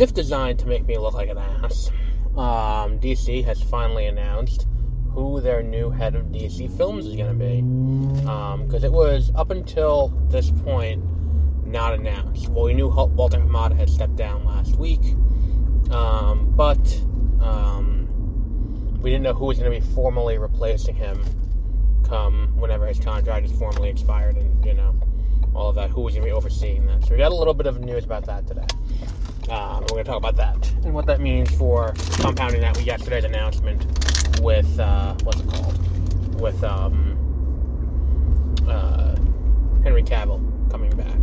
if designed to make me look like an ass, um, DC has finally announced who their new head of DC Films is going to be. Because um, it was up until this point not announced. Well, we knew Walter Hamada had stepped down last week, um, but um, we didn't know who was going to be formally replacing him come whenever his contract is formally expired and, you know, all of that. Who was going to be overseeing that? So we got a little bit of news about that today. Um, we're going to talk about that and what that means for compounding that with yesterday's announcement with, uh, what's it called? With um, uh, Henry Cavill coming back.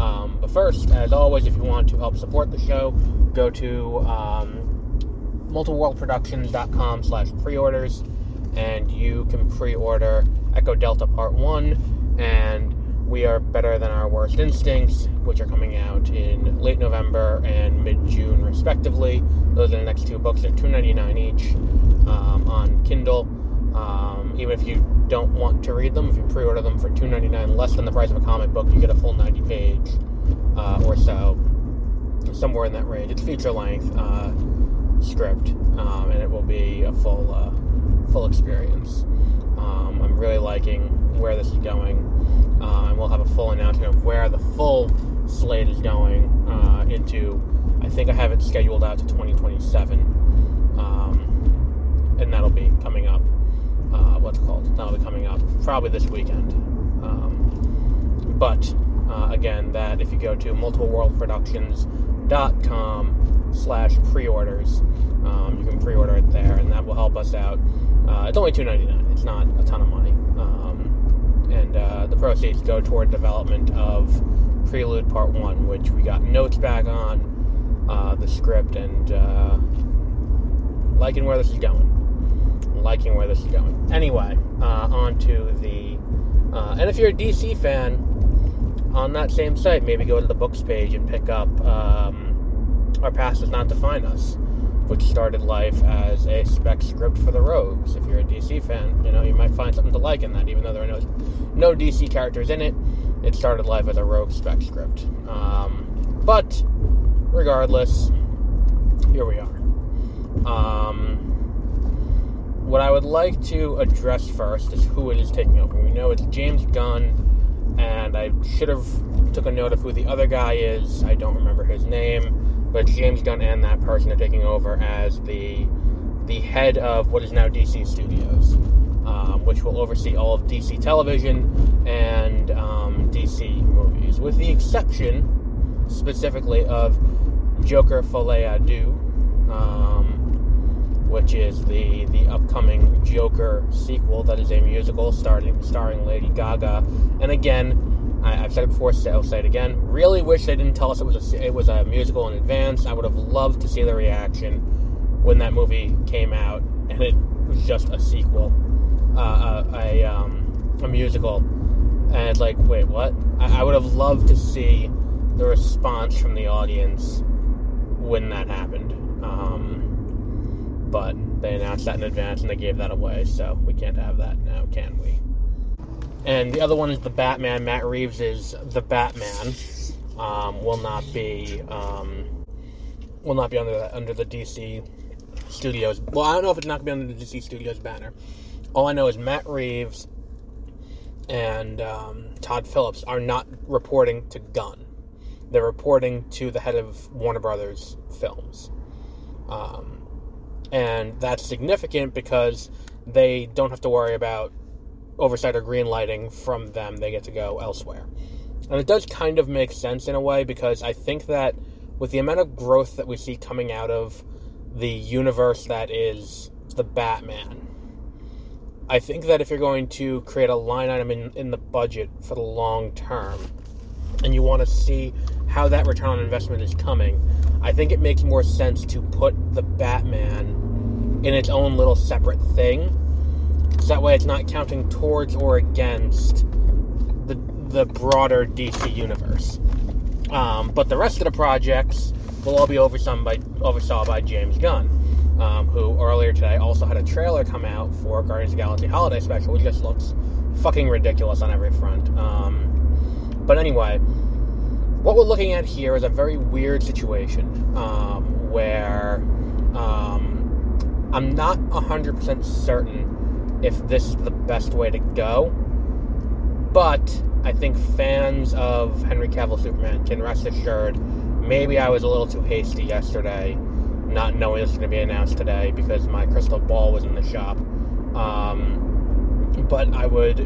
Um, but first, as always, if you want to help support the show, go to um, multiworldproductions.com slash pre-orders and you can pre-order Echo Delta Part 1 and We Are Better Than Our Worst Instincts, which are coming out in late November and mid-June respectively. Those are the next two books. They're $2.99 each um, on Kindle. Um, even if you don't want to read them, if you pre-order them for $2.99, less than the price of a comic book, you get a full 90 page uh, or so, somewhere in that range. It's feature length uh, script, um, and it will be a full uh, full experience. Um, I'm really liking where this is going, uh, and we'll have a full announcement of where the full slate is going uh, into. I think I have it scheduled out to 2027, um, and that'll be coming up. Uh, what's called? That'll be coming up probably this weekend. Um, but uh, again, that if you go to multipleworldproductions.com slash pre-orders, um, you can pre-order it there, and that will help us out uh, it's only $2.99. It's not a ton of money, and uh, the proceeds go toward development of Prelude Part One, which we got notes back on uh, the script and uh, liking where this is going. Liking where this is going. Anyway, uh, on to the uh, and if you're a DC fan, on that same site, maybe go to the books page and pick up um, Our Past Does Not Define Us which started life as a spec script for the Rogues. If you're a DC fan, you know you might find something to like in that, even though there are no no DC characters in it. It started life as a Rogue spec script. Um, but regardless, here we are. Um, what I would like to address first is who it is taking over. We know it's James Gunn, and I should have took a note of who the other guy is. I don't remember his name but James Gunn and that person are taking over as the the head of what is now DC Studios, um, which will oversee all of DC television and um, DC movies, with the exception specifically of Joker Folie à um, which is the the upcoming Joker sequel that is a musical starting starring Lady Gaga, and again I, have said it before, so I'll say it again. Really wish they didn't tell us it was a, it was a musical in advance. I would have loved to see the reaction when that movie came out and it was just a sequel, uh, a, a, um, a musical. And it's like, wait, what? I, I would have loved to see the response from the audience when that happened. Um, but they announced that in advance and they gave that away, so we can't have that now, can we? And the other one is the Batman. Matt Reeves is the Batman. Um, will not be um, will not be under the, under the DC Studios. Well, I don't know if it's not going to be under the DC Studios banner. All I know is Matt Reeves and um, Todd Phillips are not reporting to Gunn. They're reporting to the head of Warner Brothers Films. Um, and that's significant because they don't have to worry about oversight or green lighting from them, they get to go elsewhere. And it does kind of make sense in a way because I think that with the amount of growth that we see coming out of the universe that is the Batman, I think that if you're going to create a line item in, in the budget for the long term and you want to see how that return on investment is coming, I think it makes more sense to put the Batman in its own little separate thing so that way it's not counting towards or against the, the broader DC universe. Um, but the rest of the projects will all be overseen by, oversaw by James Gunn, um, who earlier today also had a trailer come out for Guardians of the Galaxy Holiday Special, which just looks fucking ridiculous on every front. Um, but anyway, what we're looking at here is a very weird situation um, where um, I'm not 100% certain if this is the best way to go, but I think fans of Henry Cavill Superman can rest assured maybe I was a little too hasty yesterday, not knowing was going to be announced today because my crystal ball was in the shop. Um, but I would,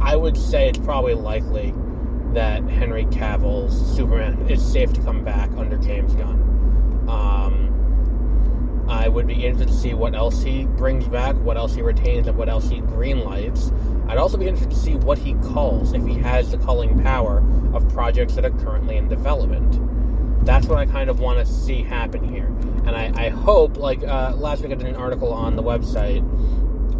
I would say it's probably likely that Henry Cavill's Superman is safe to come back under James Gunn. Um, I would be interested to see what else he brings back, what else he retains, and what else he greenlights. I'd also be interested to see what he calls, if he has the calling power of projects that are currently in development. That's what I kind of want to see happen here. And I, I hope, like uh, last week I did an article on the website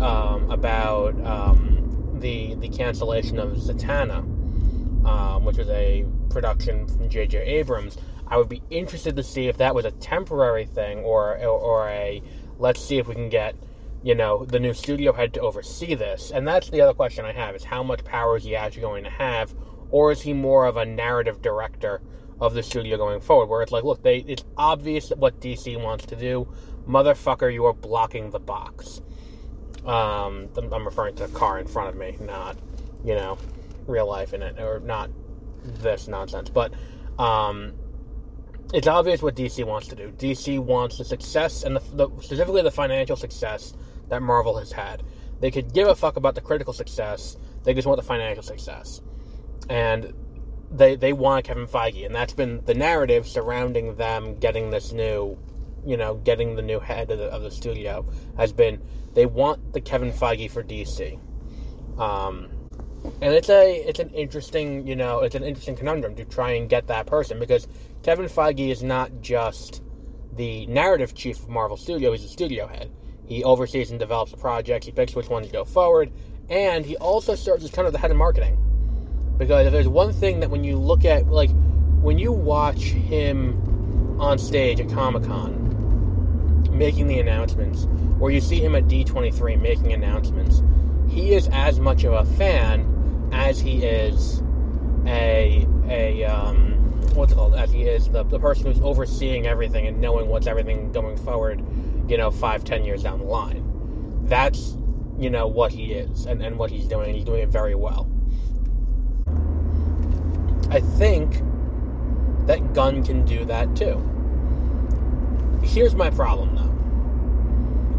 um, about um, the the cancellation of Zatanna, um, which was a production from J.J. Abrams. I would be interested to see if that was a temporary thing or, or, a let's see if we can get you know, the new studio head to oversee this. And that's the other question I have is how much power is he actually going to have? Or is he more of a narrative director of the studio going forward? Where it's like, look, they it's obvious what DC wants to do. Motherfucker, you are blocking the box. Um, I'm referring to the car in front of me, not, you know, real life in it, or not this nonsense. But um, it's obvious what DC wants to do. DC wants the success and the, the, specifically the financial success that Marvel has had. They could give a fuck about the critical success. They just want the financial success, and they they want Kevin Feige, and that's been the narrative surrounding them getting this new, you know, getting the new head of the, of the studio has been they want the Kevin Feige for DC. Um, and it's a it's an interesting you know it's an interesting conundrum to try and get that person because Kevin Feige is not just the narrative chief of Marvel Studio; he's the studio head. He oversees and develops the projects. He picks which ones go forward, and he also serves as kind of the head of marketing. Because if there's one thing that when you look at like when you watch him on stage at Comic Con making the announcements, or you see him at D23 making announcements, he is as much of a fan as he is a a um, what's called? As he is the, the person who's overseeing everything and knowing what's everything going forward you know five ten years down the line. That's you know what he is and, and what he's doing and he's doing it very well. I think that gunn can do that too. Here's my problem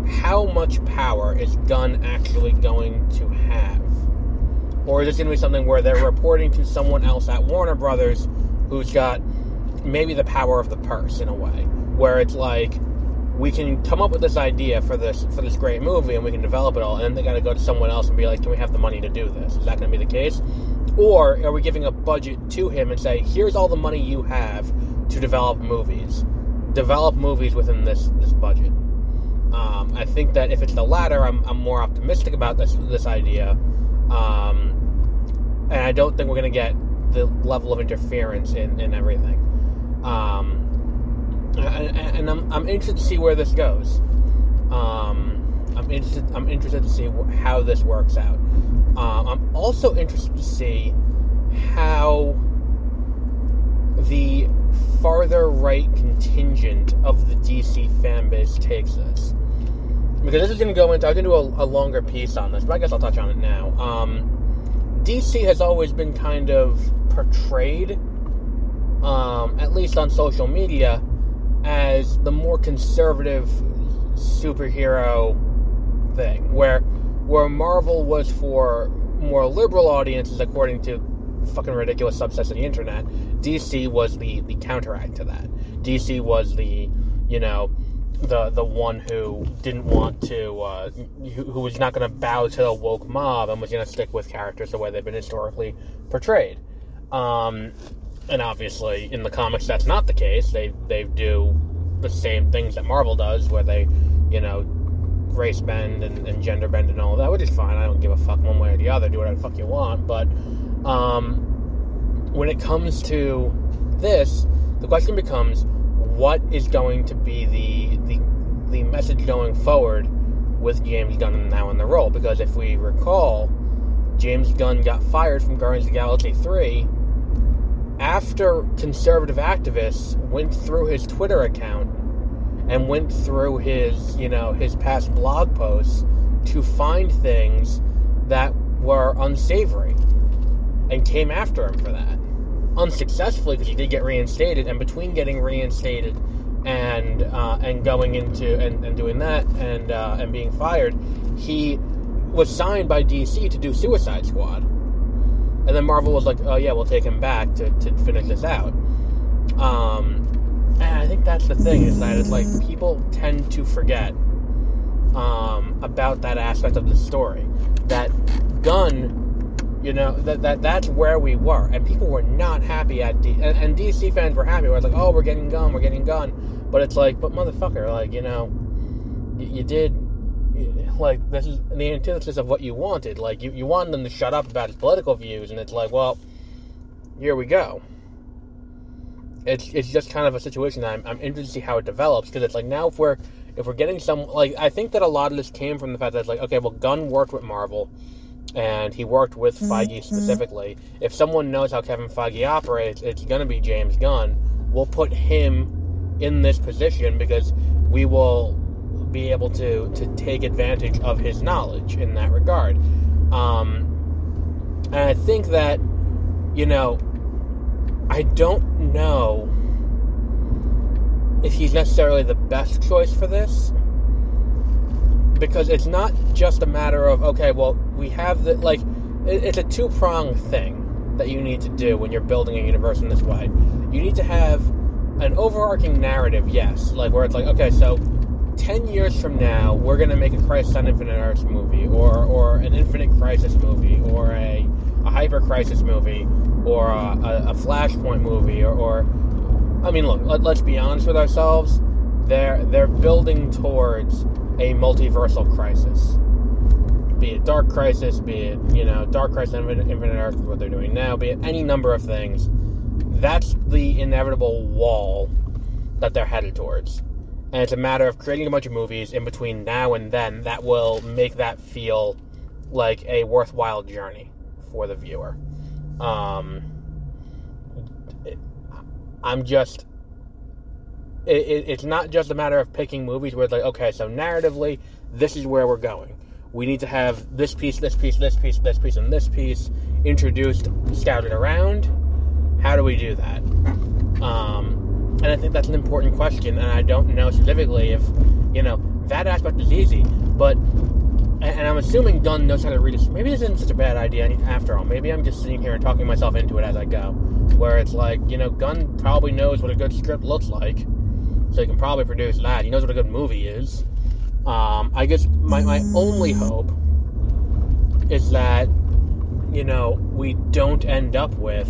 how much power is gunn actually going to have or is this going to be something where they're reporting to someone else at Warner Brothers who's got maybe the power of the purse in a way, where it's like we can come up with this idea for this for this great movie and we can develop it all, and then they got to go to someone else and be like, "Can we have the money to do this?" Is that going to be the case? Or are we giving a budget to him and say, "Here's all the money you have to develop movies. Develop movies within this this budget." Um, I think that if it's the latter, I'm, I'm more optimistic about this this idea. Um, and I don't think we're going to get the level of interference in, in everything. Um, and, and I'm, I'm interested to see where this goes. Um, I'm interested. I'm interested to see how this works out. Um, I'm also interested to see how the farther right contingent of the DC fan base takes this. Because this is going to go into. I'm going to do a, a, longer piece on this, but I guess I'll touch on it now. Um, DC has always been kind of portrayed, um, at least on social media, as the more conservative superhero thing, where where Marvel was for more liberal audiences, according to fucking ridiculous subsets of the internet. DC was the the counteract to that. DC was the you know the the one who didn't want to, uh, who, who, was not going to bow to the woke mob and was going to stick with characters the way they've been historically portrayed. Um, and obviously, in the comics, that's not the case. They they do the same things that Marvel does, where they, you know, race bend and, and gender bend and all that, which is fine. I don't give a fuck one way or the other. Do whatever the fuck you want. But um, when it comes to this, the question becomes what is going to be the the, the message going forward with James Gunn now in the role. Because if we recall, James Gunn got fired from Guardians of the Galaxy 3 after conservative activists went through his Twitter account and went through his, you know, his past blog posts to find things that were unsavory and came after him for that. Unsuccessfully because he did get reinstated, and between getting reinstated and uh, and going into and, and doing that and uh, and being fired, he was signed by DC to do Suicide Squad. And then Marvel was like, oh yeah, we'll take him back to, to finish this out. Um, and I think that's the thing is that it's like people tend to forget um, about that aspect of the story. That Gunn, you know, that, that that's where we were, and people were not happy at D- and, and DC fans were happy. We're like, oh, we're getting Gunn, we're getting Gunn, but it's like, but motherfucker, like you know, you, you did like this is the antithesis of what you wanted. Like you, you wanted them to shut up about his political views, and it's like, well, here we go. It's it's just kind of a situation I'm, I'm interested to see how it develops because it's like now if we're if we're getting some like I think that a lot of this came from the fact that it's like okay, well, Gunn worked with Marvel. And he worked with Feige mm-hmm. specifically. If someone knows how Kevin Feige operates, it's going to be James Gunn. We'll put him in this position because we will be able to to take advantage of his knowledge in that regard. Um, and I think that you know, I don't know if he's necessarily the best choice for this because it's not just a matter of okay, well, we have the like it's a two pronged thing that you need to do when you're building a universe in this way. You need to have an overarching narrative, yes, like where it's like okay, so 10 years from now, we're going to make a Crisis on Infinite Earths movie, or, or an Infinite Crisis movie, or a, a Hyper Crisis movie, or a, a, a Flashpoint movie, or, or, I mean, look, let, us be honest with ourselves. They're, they're building towards a multiversal crisis. Be it Dark Crisis, be it, you know, Dark Crisis Infinite, Infinite Earth, what they're doing now, be it any number of things. That's the inevitable wall that they're headed towards and it's a matter of creating a bunch of movies in between now and then that will make that feel like a worthwhile journey for the viewer. Um, I'm just. It, it, it's not just a matter of picking movies where it's like, okay, so narratively, this is where we're going. We need to have this piece, this piece, this piece, this piece, and this piece introduced, scouted around. How do we do that? Um, and I think that's an important question, and I don't know specifically if, you know, that aspect is easy, but, and I'm assuming Gunn knows how to read it. Maybe this isn't such a bad idea after all. Maybe I'm just sitting here and talking myself into it as I go, where it's like, you know, Gunn probably knows what a good script looks like, so he can probably produce that. He knows what a good movie is. Um, I guess my, my only hope is that, you know, we don't end up with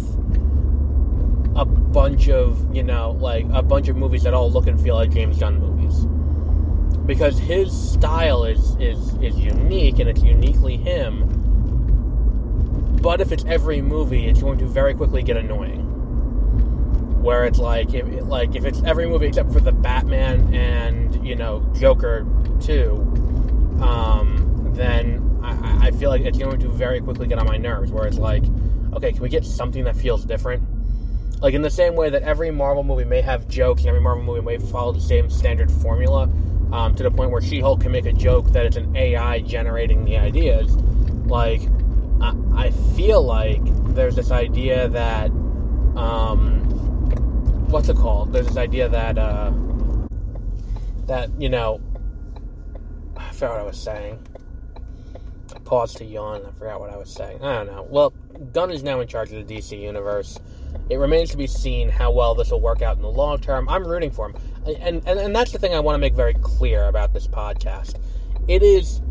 a bunch of you know like a bunch of movies that all look and feel like James Gunn movies because his style is is is unique and it's uniquely him. But if it's every movie, it's going to very quickly get annoying. Where it's like if like if it's every movie except for the Batman and you know Joker two, um, then I, I feel like it's going to very quickly get on my nerves. Where it's like, okay, can we get something that feels different? Like in the same way that every Marvel movie may have jokes, and every Marvel movie may follow the same standard formula, um, to the point where She-Hulk can make a joke that it's an AI generating the ideas. Like, I, I feel like there's this idea that, um, what's it called? There's this idea that, uh, that you know, I forgot what I was saying. I paused to yawn. I forgot what I was saying. I don't know. Well, Gunn is now in charge of the DC universe. It remains to be seen how well this will work out in the long term. I'm rooting for him. And, and, and that's the thing I want to make very clear about this podcast. It is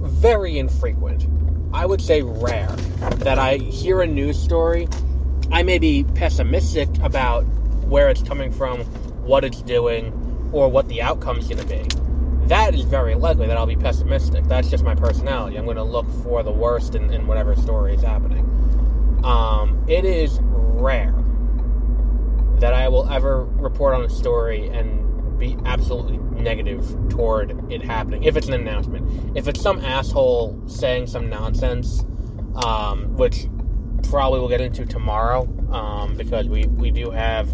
very infrequent, I would say rare, that I hear a news story. I may be pessimistic about where it's coming from, what it's doing, or what the outcome's going to be. That is very likely that I'll be pessimistic. That's just my personality. I'm going to look for the worst in, in whatever story is happening. Um, it is rare that I will ever report on a story and be absolutely negative toward it happening if it's an announcement. If it's some asshole saying some nonsense, um, which probably we'll get into tomorrow, um, because we, we do have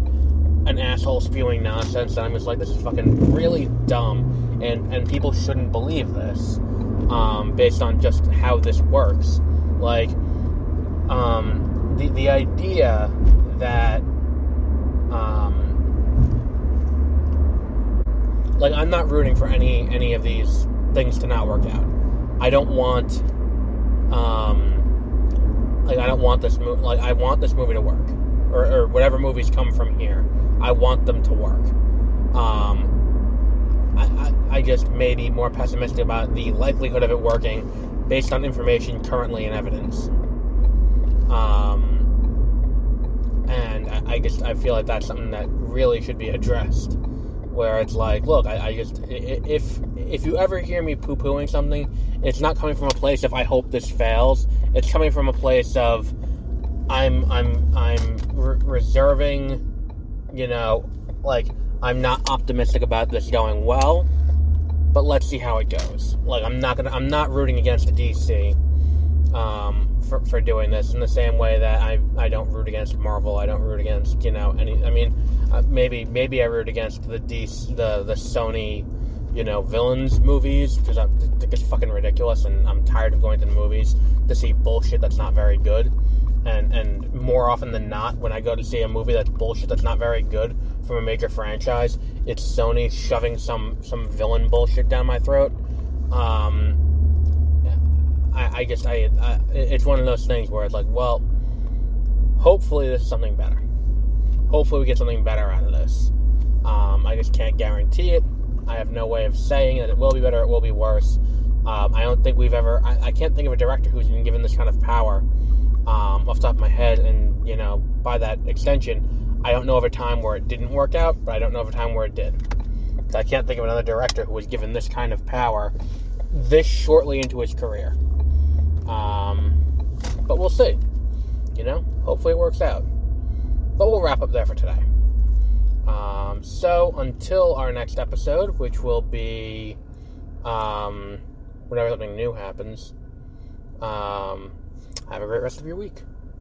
an asshole spewing nonsense, and I'm just like, this is fucking really dumb, and, and people shouldn't believe this, um, based on just how this works. Like, um, the, the idea that, um, like, I'm not rooting for any, any of these things to not work out. I don't want, um, like, I don't want this movie, like, I want this movie to work. Or, or whatever movies come from here. I want them to work. Um, I, I, I just may be more pessimistic about the likelihood of it working based on information currently in evidence. Um, and I, I just I feel like that's something that really should be addressed. Where it's like, look, I, I just if if you ever hear me poo pooing something, it's not coming from a place of I hope this fails. It's coming from a place of I'm I'm I'm re- reserving you know, like I'm not optimistic about this going well, but let's see how it goes. Like I'm not gonna, I'm not rooting against the DC um, for for doing this in the same way that I I don't root against Marvel. I don't root against you know any. I mean, uh, maybe maybe I root against the the the Sony you know villains movies because I think it's fucking ridiculous and I'm tired of going to the movies to see bullshit that's not very good and and more often than not, when I go to see a movie that's bullshit, that's not very good from a major franchise, it's Sony shoving some some villain bullshit down my throat. Um, I, I just I, I it's one of those things where it's like, well, hopefully this is something better. Hopefully we get something better out of this. Um, I just can't guarantee it. I have no way of saying that it will be better, it will be worse. Um, I don't think we've ever. I, I, can't think of a director who's been given this kind of power um, off the top of my head, and you know, by that extension, I don't know of a time where it didn't work out, but I don't know of a time where it did. I can't think of another director who was given this kind of power this shortly into his career. But we'll see. You know, hopefully it works out. But we'll wrap up there for today. Um, so until our next episode, which will be um, whenever something new happens. Um, have a great rest of your week.